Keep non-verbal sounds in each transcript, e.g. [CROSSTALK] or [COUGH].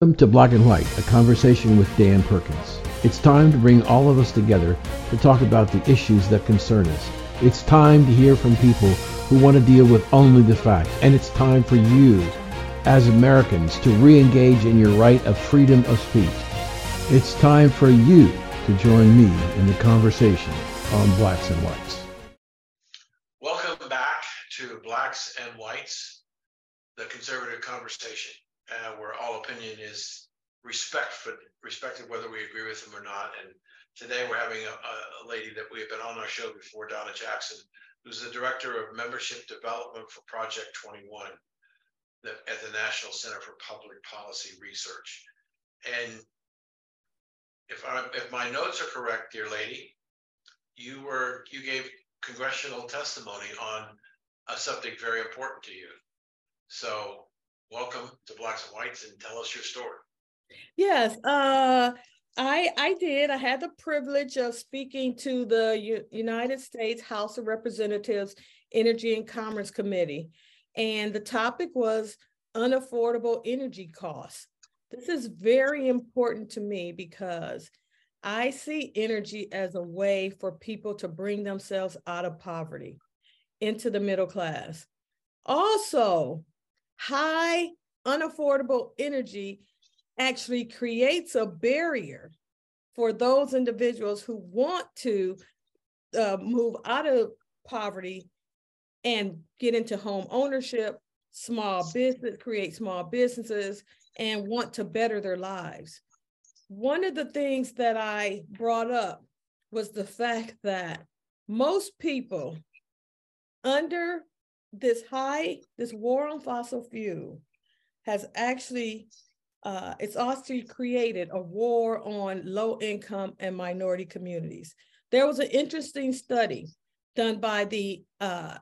Welcome to Black and White, a conversation with Dan Perkins. It's time to bring all of us together to talk about the issues that concern us. It's time to hear from people who want to deal with only the facts. And it's time for you, as Americans, to re-engage in your right of freedom of speech. It's time for you to join me in the conversation on Blacks and Whites. Welcome back to Blacks and Whites, the conservative conversation uh, where all opinion is respect for respected whether we agree with them or not. And today we're having a, a lady that we have been on our show before, Donna Jackson, who's the director of membership development for Project 21 the, at the National Center for Public Policy Research. And if I, if my notes are correct, dear lady, you were you gave congressional testimony on a subject very important to you. So welcome to Blacks and Whites and tell us your story. Yes, uh, I I did. I had the privilege of speaking to the U- United States House of Representatives Energy and Commerce Committee, and the topic was unaffordable energy costs. This is very important to me because I see energy as a way for people to bring themselves out of poverty into the middle class. Also, high unaffordable energy actually creates a barrier for those individuals who want to uh, move out of poverty and get into home ownership, small business, create small businesses, and want to better their lives. One of the things that I brought up was the fact that most people under this high, this war on fossil fuel has actually, uh, it's also created a war on low income and minority communities. There was an interesting study done by the uh,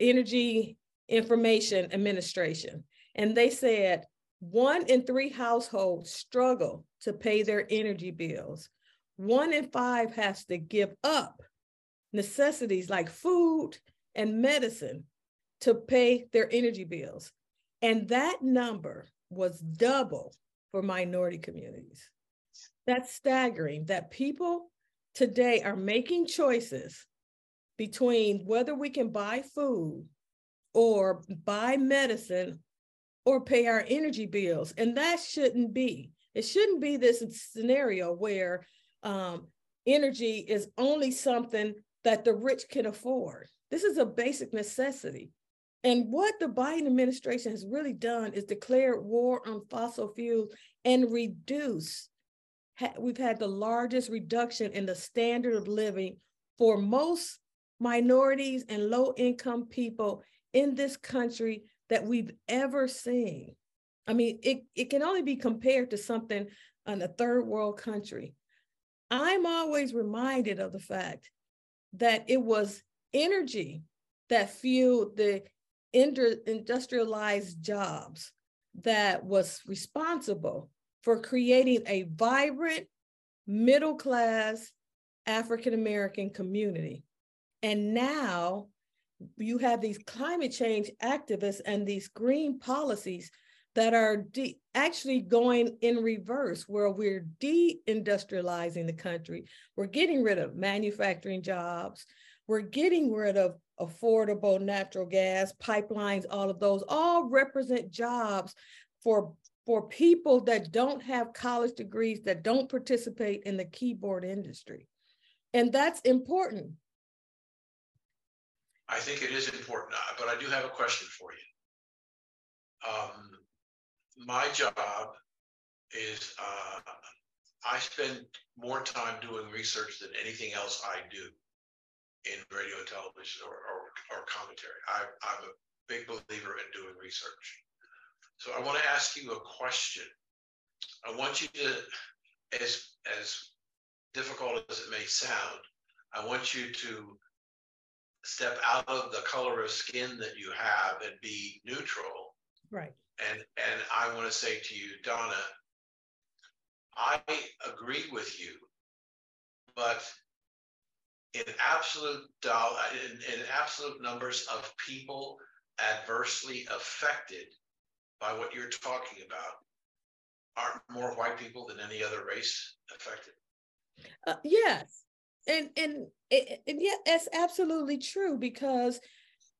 Energy Information Administration, and they said one in three households struggle to pay their energy bills. One in five has to give up necessities like food and medicine to pay their energy bills. And that number was double for minority communities. That's staggering that people today are making choices between whether we can buy food or buy medicine or pay our energy bills. And that shouldn't be. It shouldn't be this scenario where um, energy is only something that the rich can afford. This is a basic necessity. And what the Biden administration has really done is declare war on fossil fuels and reduce. We've had the largest reduction in the standard of living for most minorities and low income people in this country that we've ever seen. I mean, it, it can only be compared to something in a third world country. I'm always reminded of the fact that it was energy that fueled the industrialized jobs that was responsible for creating a vibrant middle class African American community. And now you have these climate change activists and these green policies that are de- actually going in reverse, where we're deindustrializing the country. We're getting rid of manufacturing jobs. We're getting rid of affordable natural gas, pipelines, all of those all represent jobs for for people that don't have college degrees that don't participate in the keyboard industry. And that's important. I think it is important, uh, but I do have a question for you. Um, my job is uh, I spend more time doing research than anything else I do in radio and television or, or, or commentary. I, I'm a big believer in doing research. So I want to ask you a question. I want you to, as as difficult as it may sound, I want you to step out of the color of skin that you have and be neutral. Right. And and I want to say to you, Donna, I agree with you, but in absolute dollar, in, in absolute numbers of people adversely affected by what you're talking about aren't more white people than any other race affected? Uh, yes, and and and yeah, that's absolutely true because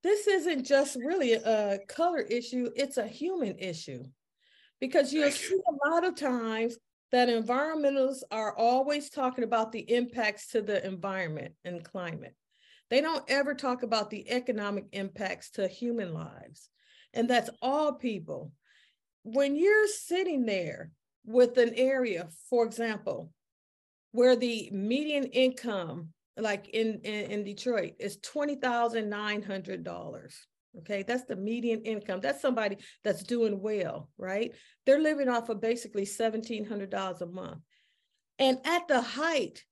this isn't just really a color issue; it's a human issue. Because you'll see a lot of times that environmentalists are always talking about the impacts to the environment and climate. They don't ever talk about the economic impacts to human lives. And that's all people. When you're sitting there with an area, for example, where the median income, like in, in, in Detroit, is $20,900. Okay, that's the median income. That's somebody that's doing well, right? They're living off of basically $1,700 a month. And at the height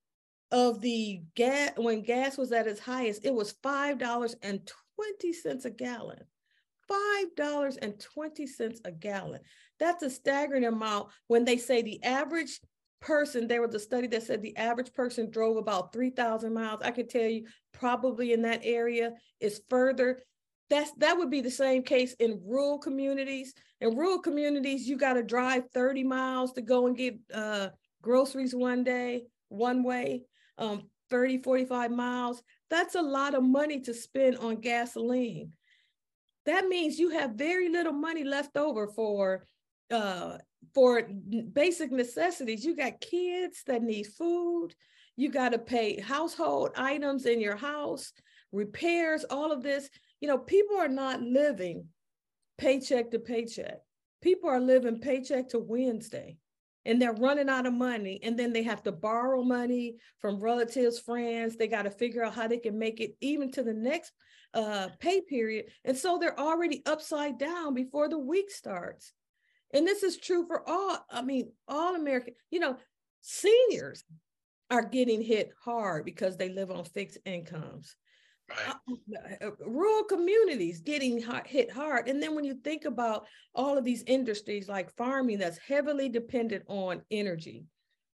of the gas, when gas was at its highest, it was $5.20 a gallon. $5.20 a gallon. That's a staggering amount when they say the average person, there was a study that said the average person drove about 3,000 miles. I can tell you, probably in that area is further that's that would be the same case in rural communities. In rural communities, you got to drive 30 miles to go and get uh, groceries one day, one way, um, 30, 45 miles. That's a lot of money to spend on gasoline. That means you have very little money left over for uh, for basic necessities. You got kids that need food. You got to pay household items in your house, repairs, all of this you know, people are not living paycheck to paycheck. People are living paycheck to Wednesday and they're running out of money and then they have to borrow money from relatives friends. They got to figure out how they can make it even to the next uh, pay period. And so they're already upside down before the week starts. And this is true for all i mean all american you know seniors are getting hit hard because they live on fixed incomes Right. Uh, uh, rural communities getting hit hard. And then when you think about all of these industries like farming that's heavily dependent on energy,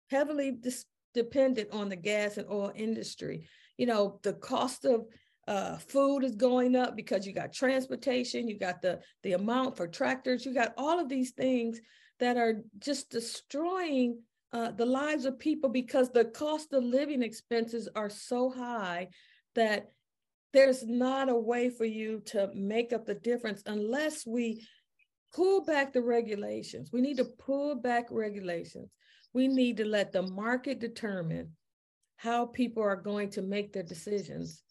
heavily dis- dependent on the gas and oil industry, you know, the cost of uh, food is going up because you got transportation, you got the, the amount for tractors, you got all of these things that are just destroying uh, the lives of people because the cost of living expenses are so high that there's not a way for you to make up the difference unless we pull back the regulations. We need to pull back regulations. We need to let the market determine how people are going to make their decisions.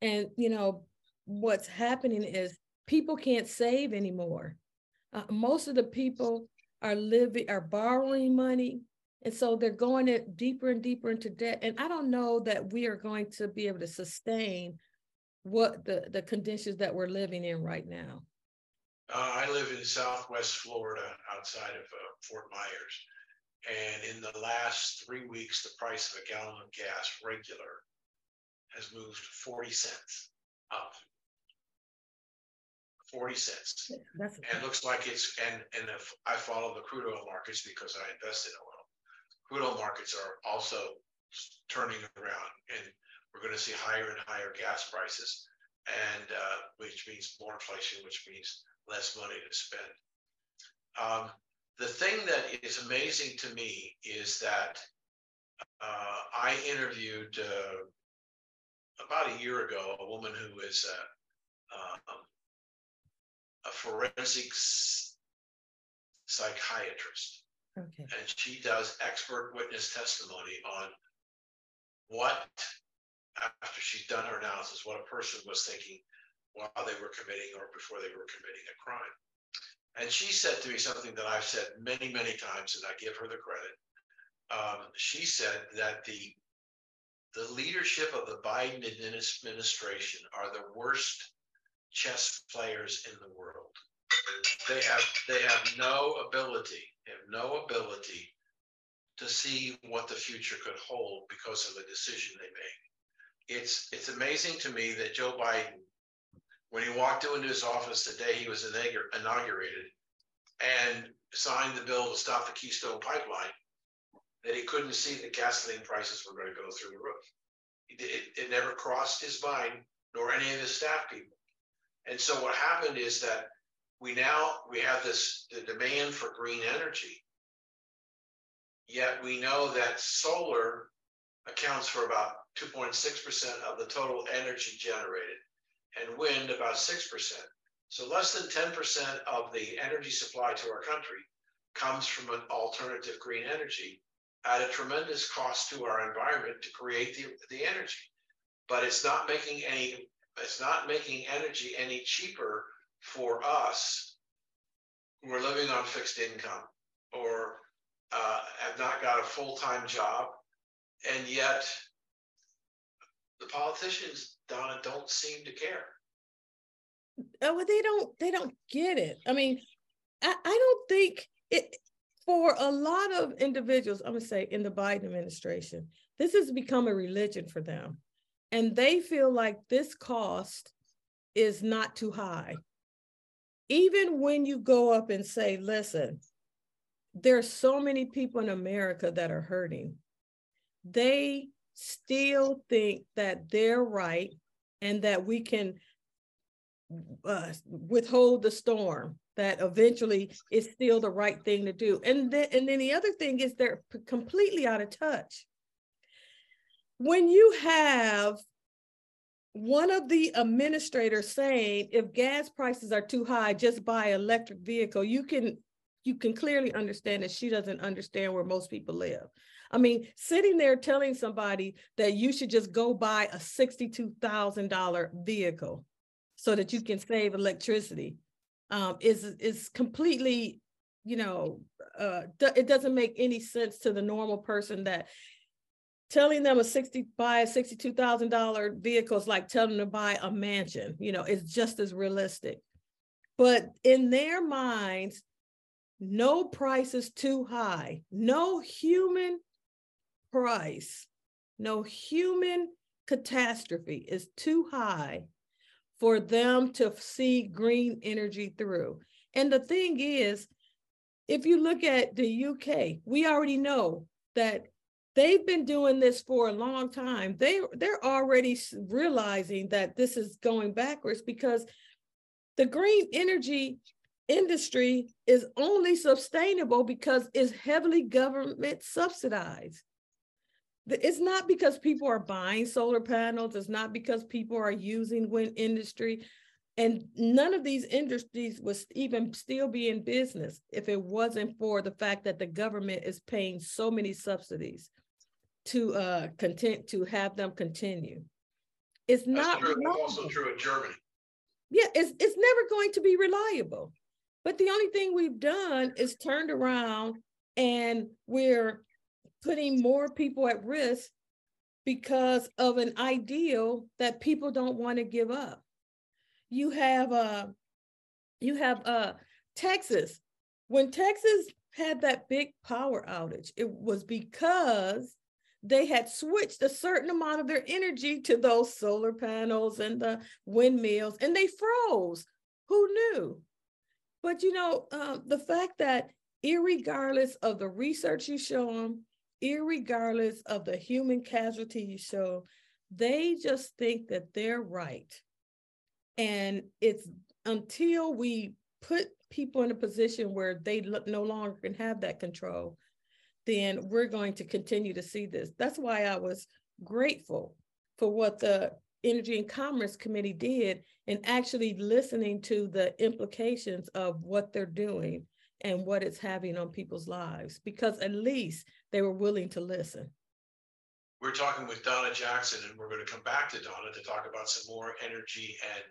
And, you know, what's happening is people can't save anymore. Uh, most of the people are living, are borrowing money. And so they're going deeper and deeper into debt. And I don't know that we are going to be able to sustain what the, the conditions that we're living in right now? Uh, I live in Southwest Florida, outside of uh, Fort Myers, and in the last three weeks, the price of a gallon of gas regular has moved forty cents up. Forty cents, That's and looks like it's and and if I follow the crude oil markets because I invest in oil, crude oil markets are also turning around and we're going to see higher and higher gas prices, and uh, which means more inflation, which means less money to spend. Um, the thing that is amazing to me is that uh, I interviewed uh, about a year ago a woman who is a, um, a forensics psychiatrist. Okay. And she does expert witness testimony on what after she's done her analysis, what a person was thinking while they were committing or before they were committing a crime. And she said to me something that I've said many, many times, and I give her the credit. Um, she said that the the leadership of the Biden administration are the worst chess players in the world. They have they have no ability, have no ability to see what the future could hold because of the decision they make it's it's amazing to me that Joe Biden, when he walked into his office the day he was inaugurated and signed the bill to stop the Keystone Pipeline, that he couldn't see that gasoline prices were going to go through the roof. It, it, never crossed his mind, nor any of his staff people. And so what happened is that we now we have this the demand for green energy, Yet we know that solar accounts for about 2.6% of the total energy generated, and wind about 6%. So less than 10% of the energy supply to our country comes from an alternative green energy at a tremendous cost to our environment to create the, the energy. But it's not making any it's not making energy any cheaper for us who are living on fixed income or uh, have not got a full-time job and yet the politicians donna don't seem to care. Oh well they don't they don't get it. I mean i, I don't think it for a lot of individuals i'm to say in the biden administration this has become a religion for them. And they feel like this cost is not too high. Even when you go up and say listen there's so many people in america that are hurting. They still think that they're right and that we can uh, withhold the storm that eventually is still the right thing to do. And then and then the other thing is they're completely out of touch. When you have one of the administrators saying if gas prices are too high just buy electric vehicle you can you can clearly understand that she doesn't understand where most people live I mean, sitting there telling somebody that you should just go buy a $62,000 vehicle so that you can save electricity um, is is completely, you know, uh, it doesn't make any sense to the normal person that telling them a 60 buy a $62,000 vehicle is like telling them to buy a mansion, you know, it's just as realistic. But in their minds, no price is too high. No human price, no human catastrophe is too high for them to see green energy through. And the thing is, if you look at the UK, we already know that they've been doing this for a long time. They they're already realizing that this is going backwards because the green energy industry is only sustainable because it's heavily government subsidized it's not because people are buying solar panels it's not because people are using wind industry and none of these industries would even still be in business if it wasn't for the fact that the government is paying so many subsidies to uh content to have them continue. It's That's not true. That's also true in germany. Yeah it's, it's never going to be reliable. But the only thing we've done is turned around and we're putting more people at risk because of an ideal that people don't want to give up. You have uh you have uh Texas. When Texas had that big power outage, it was because they had switched a certain amount of their energy to those solar panels and the windmills and they froze. Who knew? But you know, um, the fact that, regardless of the research you show them, irregardless of the human casualty you show, they just think that they're right. And it's until we put people in a position where they no longer can have that control, then we're going to continue to see this. That's why I was grateful for what the Energy and Commerce Committee did and actually listening to the implications of what they're doing and what it's having on people's lives because at least they were willing to listen. We're talking with Donna Jackson, and we're going to come back to Donna to talk about some more energy and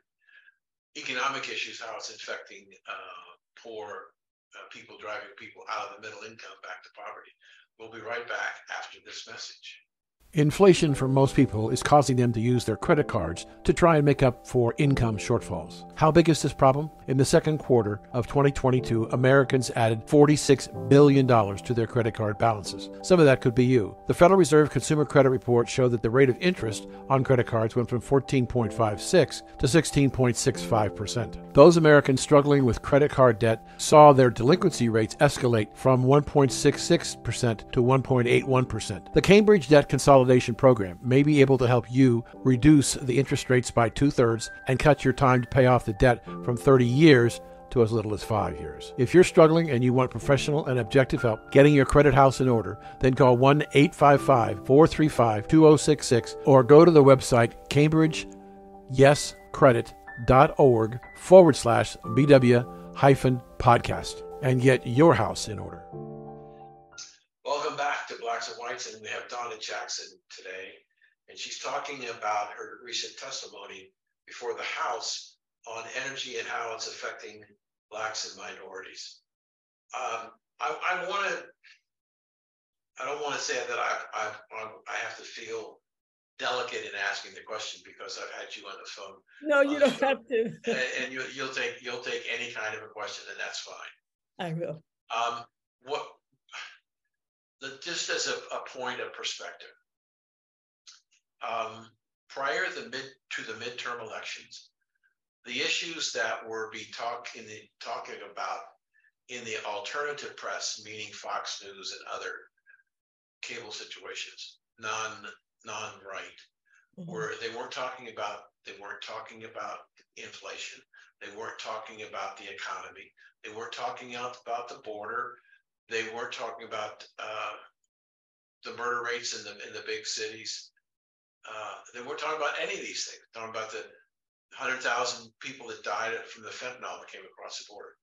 economic issues, how it's affecting uh, poor uh, people, driving people out of the middle income back to poverty. We'll be right back after this message. Inflation for most people is causing them to use their credit cards to try and make up for income shortfalls. How big is this problem? In the second quarter of 2022, Americans added $46 billion to their credit card balances. Some of that could be you. The Federal Reserve Consumer Credit Report showed that the rate of interest on credit cards went from 14.56 to 16.65%. Those Americans struggling with credit card debt saw their delinquency rates escalate from 1.66% to 1.81%. The Cambridge Debt Consolidation consolidation program may be able to help you reduce the interest rates by two thirds and cut your time to pay off the debt from 30 years to as little as five years. If you're struggling and you want professional and objective help getting your credit house in order, then call 1 855 435 2066 or go to the website cambridgeyescredit.org forward slash BW hyphen podcast and get your house in order. Welcome back Blacks and we have Donna Jackson today, and she's talking about her recent testimony before the House on energy and how it's affecting blacks and minorities. Um, I, I want to. I don't want to say that I, I I have to feel delicate in asking the question because I've had you on the phone. No, you don't have to. and, and you, you'll take you'll take any kind of a question, and that's fine. I will. Um, what just as a, a point of perspective, um, prior the mid to the midterm elections, the issues that were be talk in the talking about in the alternative press, meaning Fox News and other cable situations, non non right, mm-hmm. where they weren't talking about they weren't talking about inflation, they weren't talking about the economy, they weren't talking about the border, they weren't talking about uh, the murder rates in the in the big cities. Uh, they weren't talking about any of these things. Talking about the 100,000 people that died from the fentanyl that came across the border.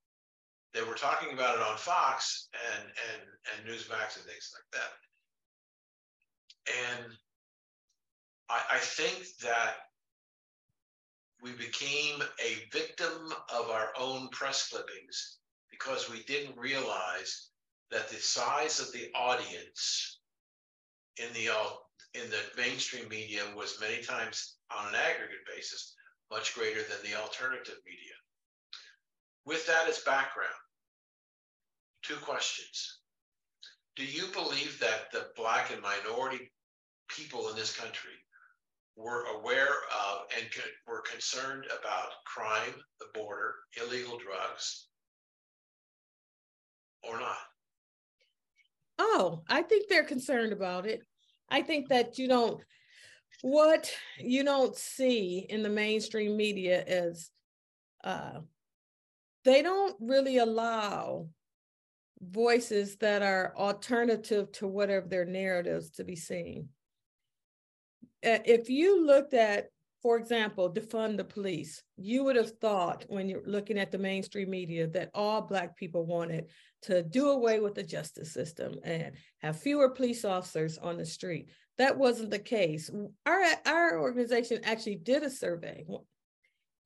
They were talking about it on Fox and and and Newsmax and things like that. And I, I think that we became a victim of our own press clippings because we didn't realize that the size of the audience in the uh, in the mainstream media was many times on an aggregate basis much greater than the alternative media. With that as background, two questions. Do you believe that the Black and minority people in this country were aware of and were concerned about crime, the border, illegal drugs, or not? Oh, I think they're concerned about it. I think that you don't what you don't see in the mainstream media is uh, they don't really allow voices that are alternative to whatever their narratives to be seen. If you looked at, for example, defund the police, you would have thought when you're looking at the mainstream media that all Black people wanted to do away with the justice system and have fewer police officers on the street. That wasn't the case. Our, our organization actually did a survey,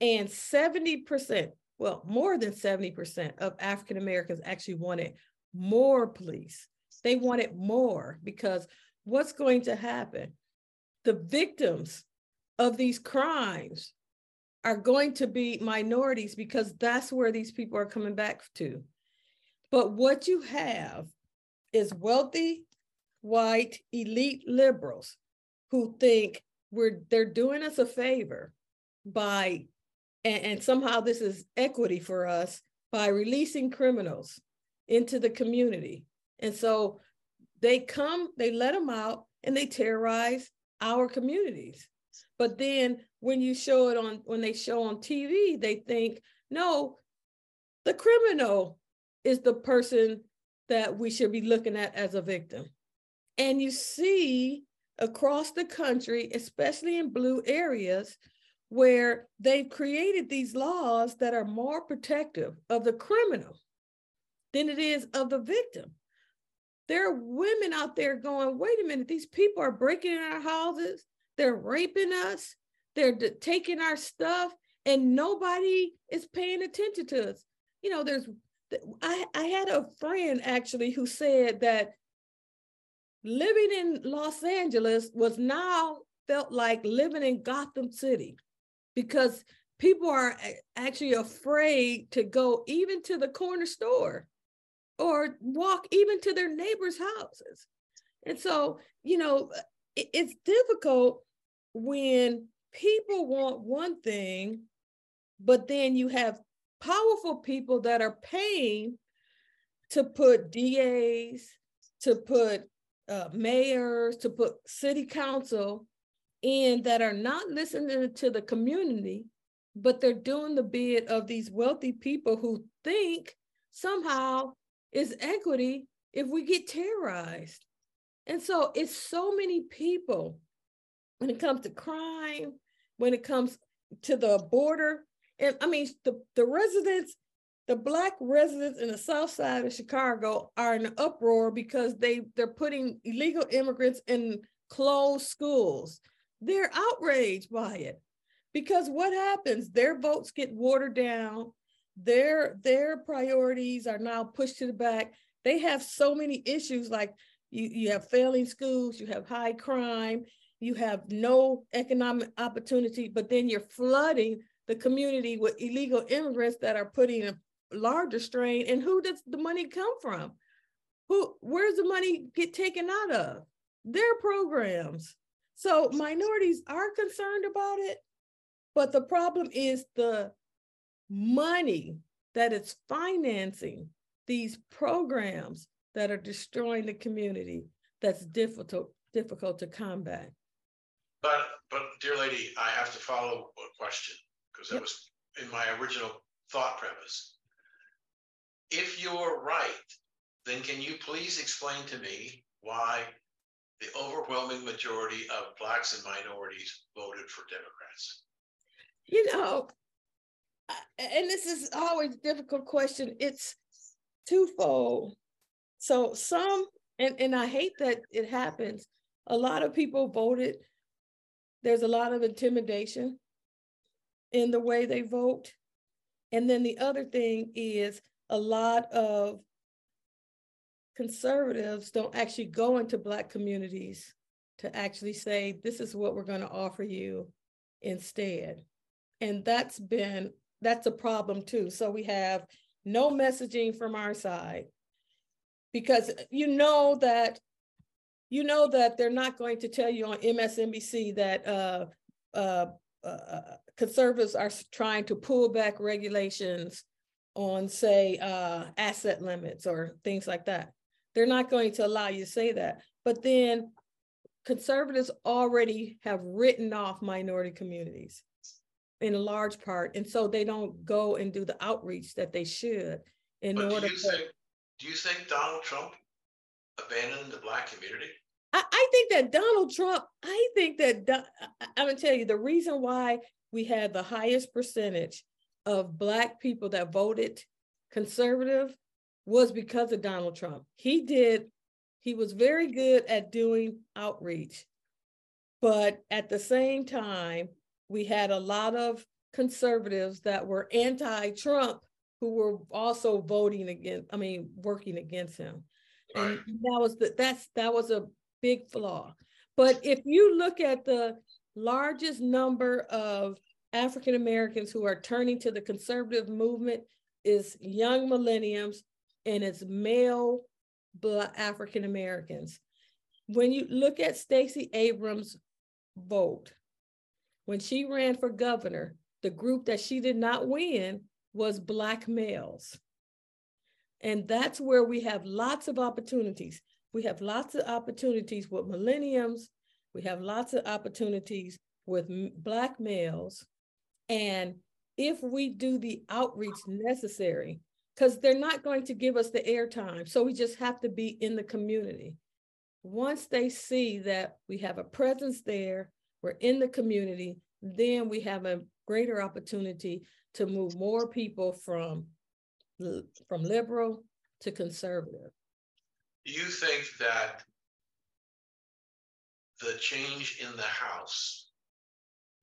and 70%, well, more than 70% of African Americans actually wanted more police. They wanted more because what's going to happen? The victims of these crimes are going to be minorities because that's where these people are coming back to. But what you have is wealthy white elite liberals who think we're they're doing us a favor by and, and somehow this is equity for us by releasing criminals into the community. And so they come, they let them out and they terrorize our communities. But then when you show it on when they show on TV, they think, no, the criminal is the person that we should be looking at as a victim. And you see across the country, especially in blue areas, where they've created these laws that are more protective of the criminal than it is of the victim. There are women out there going, wait a minute, these people are breaking in our houses, they're raping us, they're d- taking our stuff, and nobody is paying attention to us. You know, there's, I, I had a friend actually who said that living in Los Angeles was now felt like living in Gotham City because people are actually afraid to go even to the corner store or walk even to their neighbors' houses. And so, you know, it's difficult when people want one thing, but then you have powerful people that are paying to put DAs, to put uh, mayors, to put city council in that are not listening to the community, but they're doing the bid of these wealthy people who think somehow is equity if we get terrorized. And so it's so many people when it comes to crime, when it comes to the border. And I mean, the, the residents, the black residents in the south side of Chicago are in an uproar because they, they're putting illegal immigrants in closed schools. They're outraged by it because what happens? Their votes get watered down. Their their priorities are now pushed to the back. They have so many issues like you, you have failing schools, you have high crime, you have no economic opportunity, but then you're flooding the community with illegal immigrants that are putting a larger strain. And who does the money come from? Who where's the money get taken out of? Their programs. So minorities are concerned about it, but the problem is the money that is financing these programs that are destroying the community that's difficult difficult to combat. But but dear lady, I have to follow a question because that yep. was in my original thought premise. If you're right, then can you please explain to me why the overwhelming majority of blacks and minorities voted for Democrats? you know, and this is always a difficult question. It's twofold. So some, and, and I hate that it happens. A lot of people voted. There's a lot of intimidation in the way they vote. And then the other thing is a lot of conservatives don't actually go into Black communities to actually say, this is what we're going to offer you instead and that's been that's a problem too so we have no messaging from our side because you know that you know that they're not going to tell you on MSNBC that uh, uh, uh, conservatives are trying to pull back regulations on, say, uh, asset limits or things like that. They're not going to allow you to say that. But then conservatives already have written off minority communities in a large part. And so they don't go and do the outreach that they should in but order do you, think, do you think Donald Trump abandoned the black community? I, I think that Donald Trump, I think that I'm gonna tell you the reason why we had the highest percentage of black people that voted conservative was because of Donald Trump. He did, he was very good at doing outreach. But at the same time, we had a lot of conservatives that were anti-Trump who were also voting against, I mean, working against him. And that was the, that's that was a big flaw. But if you look at the largest number of African Americans who are turning to the conservative movement is young millennials and it's male black African Americans. When you look at Stacey Abrams' vote, when she ran for governor, the group that she did not win was Black males. And that's where we have lots of opportunities. We have lots of opportunities with millenniums. We have lots of opportunities with Black males. And if we do the outreach necessary, because they're not going to give us the airtime. So we just have to be in the community. Once they see that we have a presence there, we're in the community, then we have a greater opportunity to move more people from, from liberal to conservative. Do you think that the change in the House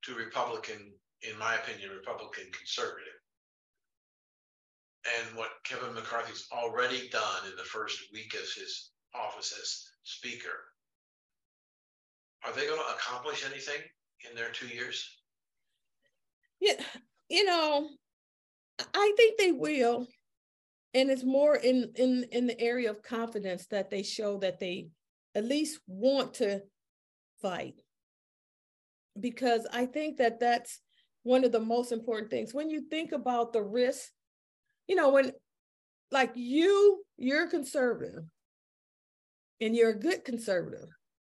to Republican, in my opinion, Republican conservative, and what Kevin McCarthy's already done in the first week of his office as Speaker, are they going to accomplish anything in their two years? Yeah, you know, I think they will. And it's more in in in the area of confidence that they show that they at least want to fight. Because I think that that's one of the most important things. When you think about the risk, you know, when like you, you're conservative and you're a good conservative.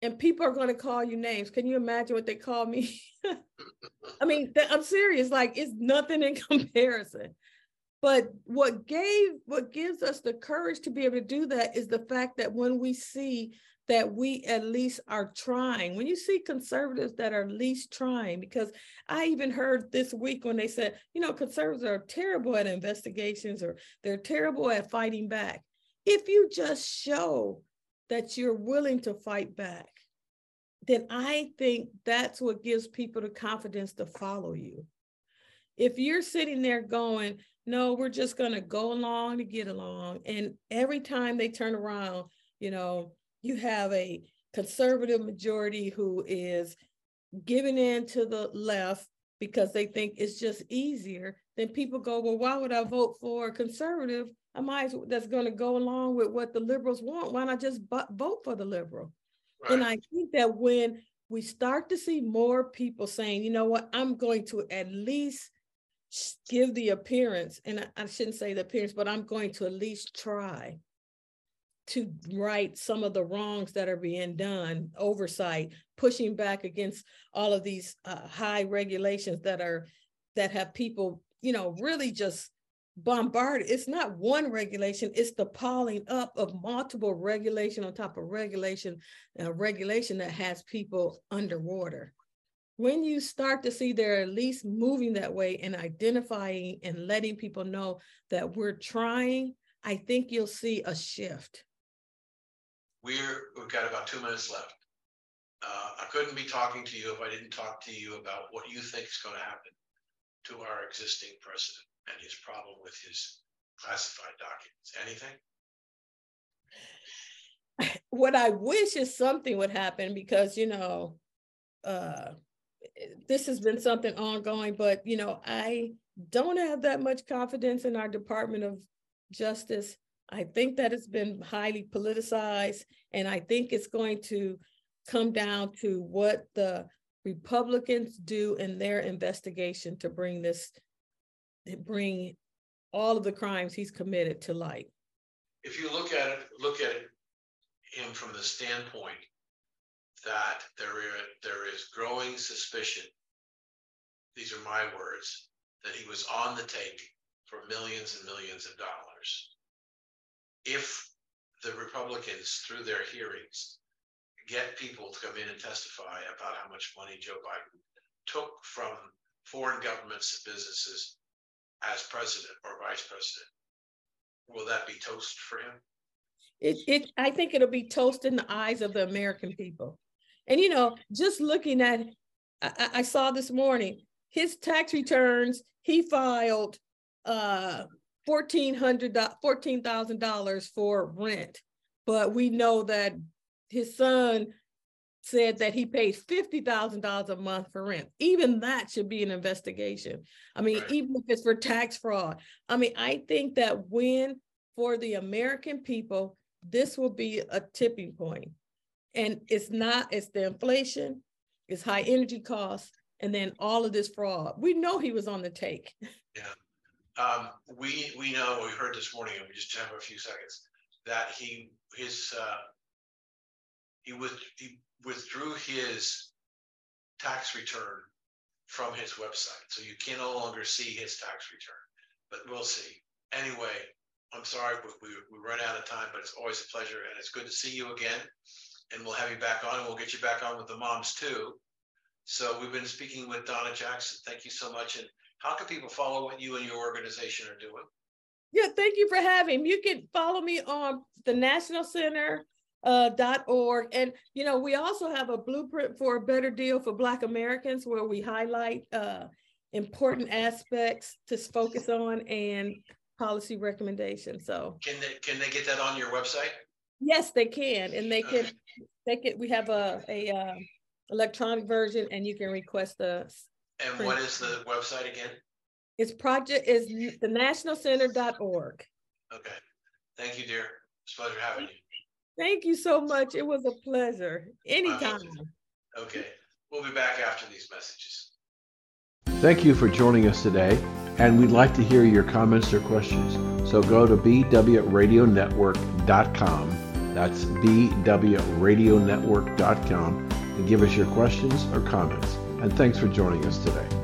and people are going to call you names. Can you imagine what they call me? [LAUGHS] I mean, I'm serious. Like it's nothing in [LAUGHS] comparison. But what gave what gives us the courage to be able to do that is the fact that when we see that we at least are trying. When you see conservatives that are least trying, because I even heard this week when they said, you know, conservatives are terrible at investigations or they're terrible at fighting back. If you just show that you're willing to fight back, then I think that's what gives people the confidence to follow you. If you're sitting there going, no, we're just going to go along to get along. And every time they turn around, you know, you have a conservative majority who is giving in to the left because they think it's just easier, then people go, well, why would I vote for a conservative? I might that's going to go along with what the liberals want. Why not just vote for the liberal? Right. And I think that when we start to see more people saying, you know what, I'm going to at least give the appearance, and I, shouldn't say the appearance, but I'm going to at least try to right some of the wrongs that are being done, oversight, pushing back against all of these uh, high regulations that are that have people, you know, really just bombarded. It's not one regulation, it's the piling up of multiple regulation on top of regulation, uh, regulation that has people underwater. When you start to see they're at least moving that way and identifying and letting people know that we're trying, I think you'll see a shift. We're we've got about two minutes left. Uh, I couldn't be talking to you if I didn't talk to you about what you think is going to happen to our existing president and his problem with his classified documents. Anything? [LAUGHS] What I wish is something would happen because, you know, uh, this has been something ongoing, but, you know, I don't have that much confidence in our Department of Justice. I think that it's been highly politicized, and I think it's going to come down to what the Republicans do in their investigation to bring this bring all of the crimes he's committed to light. If you look at it, look at him from the standpoint that there is, there is growing suspicion, these are my words, that he was on the take for millions and millions of dollars. If the Republicans, through their hearings, get people to come in and testify about how much money Joe Biden took from foreign governments and businesses as president or vice president, will that be toast for him? It, it, I think it'll be toast in the eyes of the American people. And you know, just looking at, I, I saw this morning his tax returns. He filed uh, fourteen hundred fourteen thousand dollars for rent, but we know that his son said that he pays $50,000 a month for rent. Even that should be an investigation. I mean, even if it's for tax fraud. I mean, I think that when for the American people, this will be a tipping point. And it's not, it's the inflation, it's high energy costs, and then all of this fraud. We know he was on the take. Yeah. Um, we we know we heard this morning, and we just have a few seconds that he his uh, he was he withdrew his tax return from his website. So you can no longer see his tax return, but we'll see. Anyway, I'm sorry, we, we run out of time, but it's always a pleasure and it's good to see you again. And we'll have you back on and we'll get you back on with the moms too. So we've been speaking with Donna Jackson. Thank you so much. And how can people follow what you and your organization are doing? Yeah, thank you for having. You can follow me on the National Center uh, dot org. And, you know, we also have a blueprint for a better deal for Black Americans where we highlight uh, important aspects to focus on and policy recommendations. So can they, can they get that on your website? Yes, they can. And they can, okay. they can, we have a, a uh, electronic version and you can request the. And print. what is the website again? It's project is the nationalcenter.org. Okay. Thank you, dear. It's a pleasure having you. Thank you so much. It was a pleasure. Anytime. Okay. We'll be back after these messages. Thank you for joining us today, and we'd like to hear your comments or questions. So go to bwradionetwork.com That's bwradionetwork.com and give us your questions or comments. And thanks for joining us today.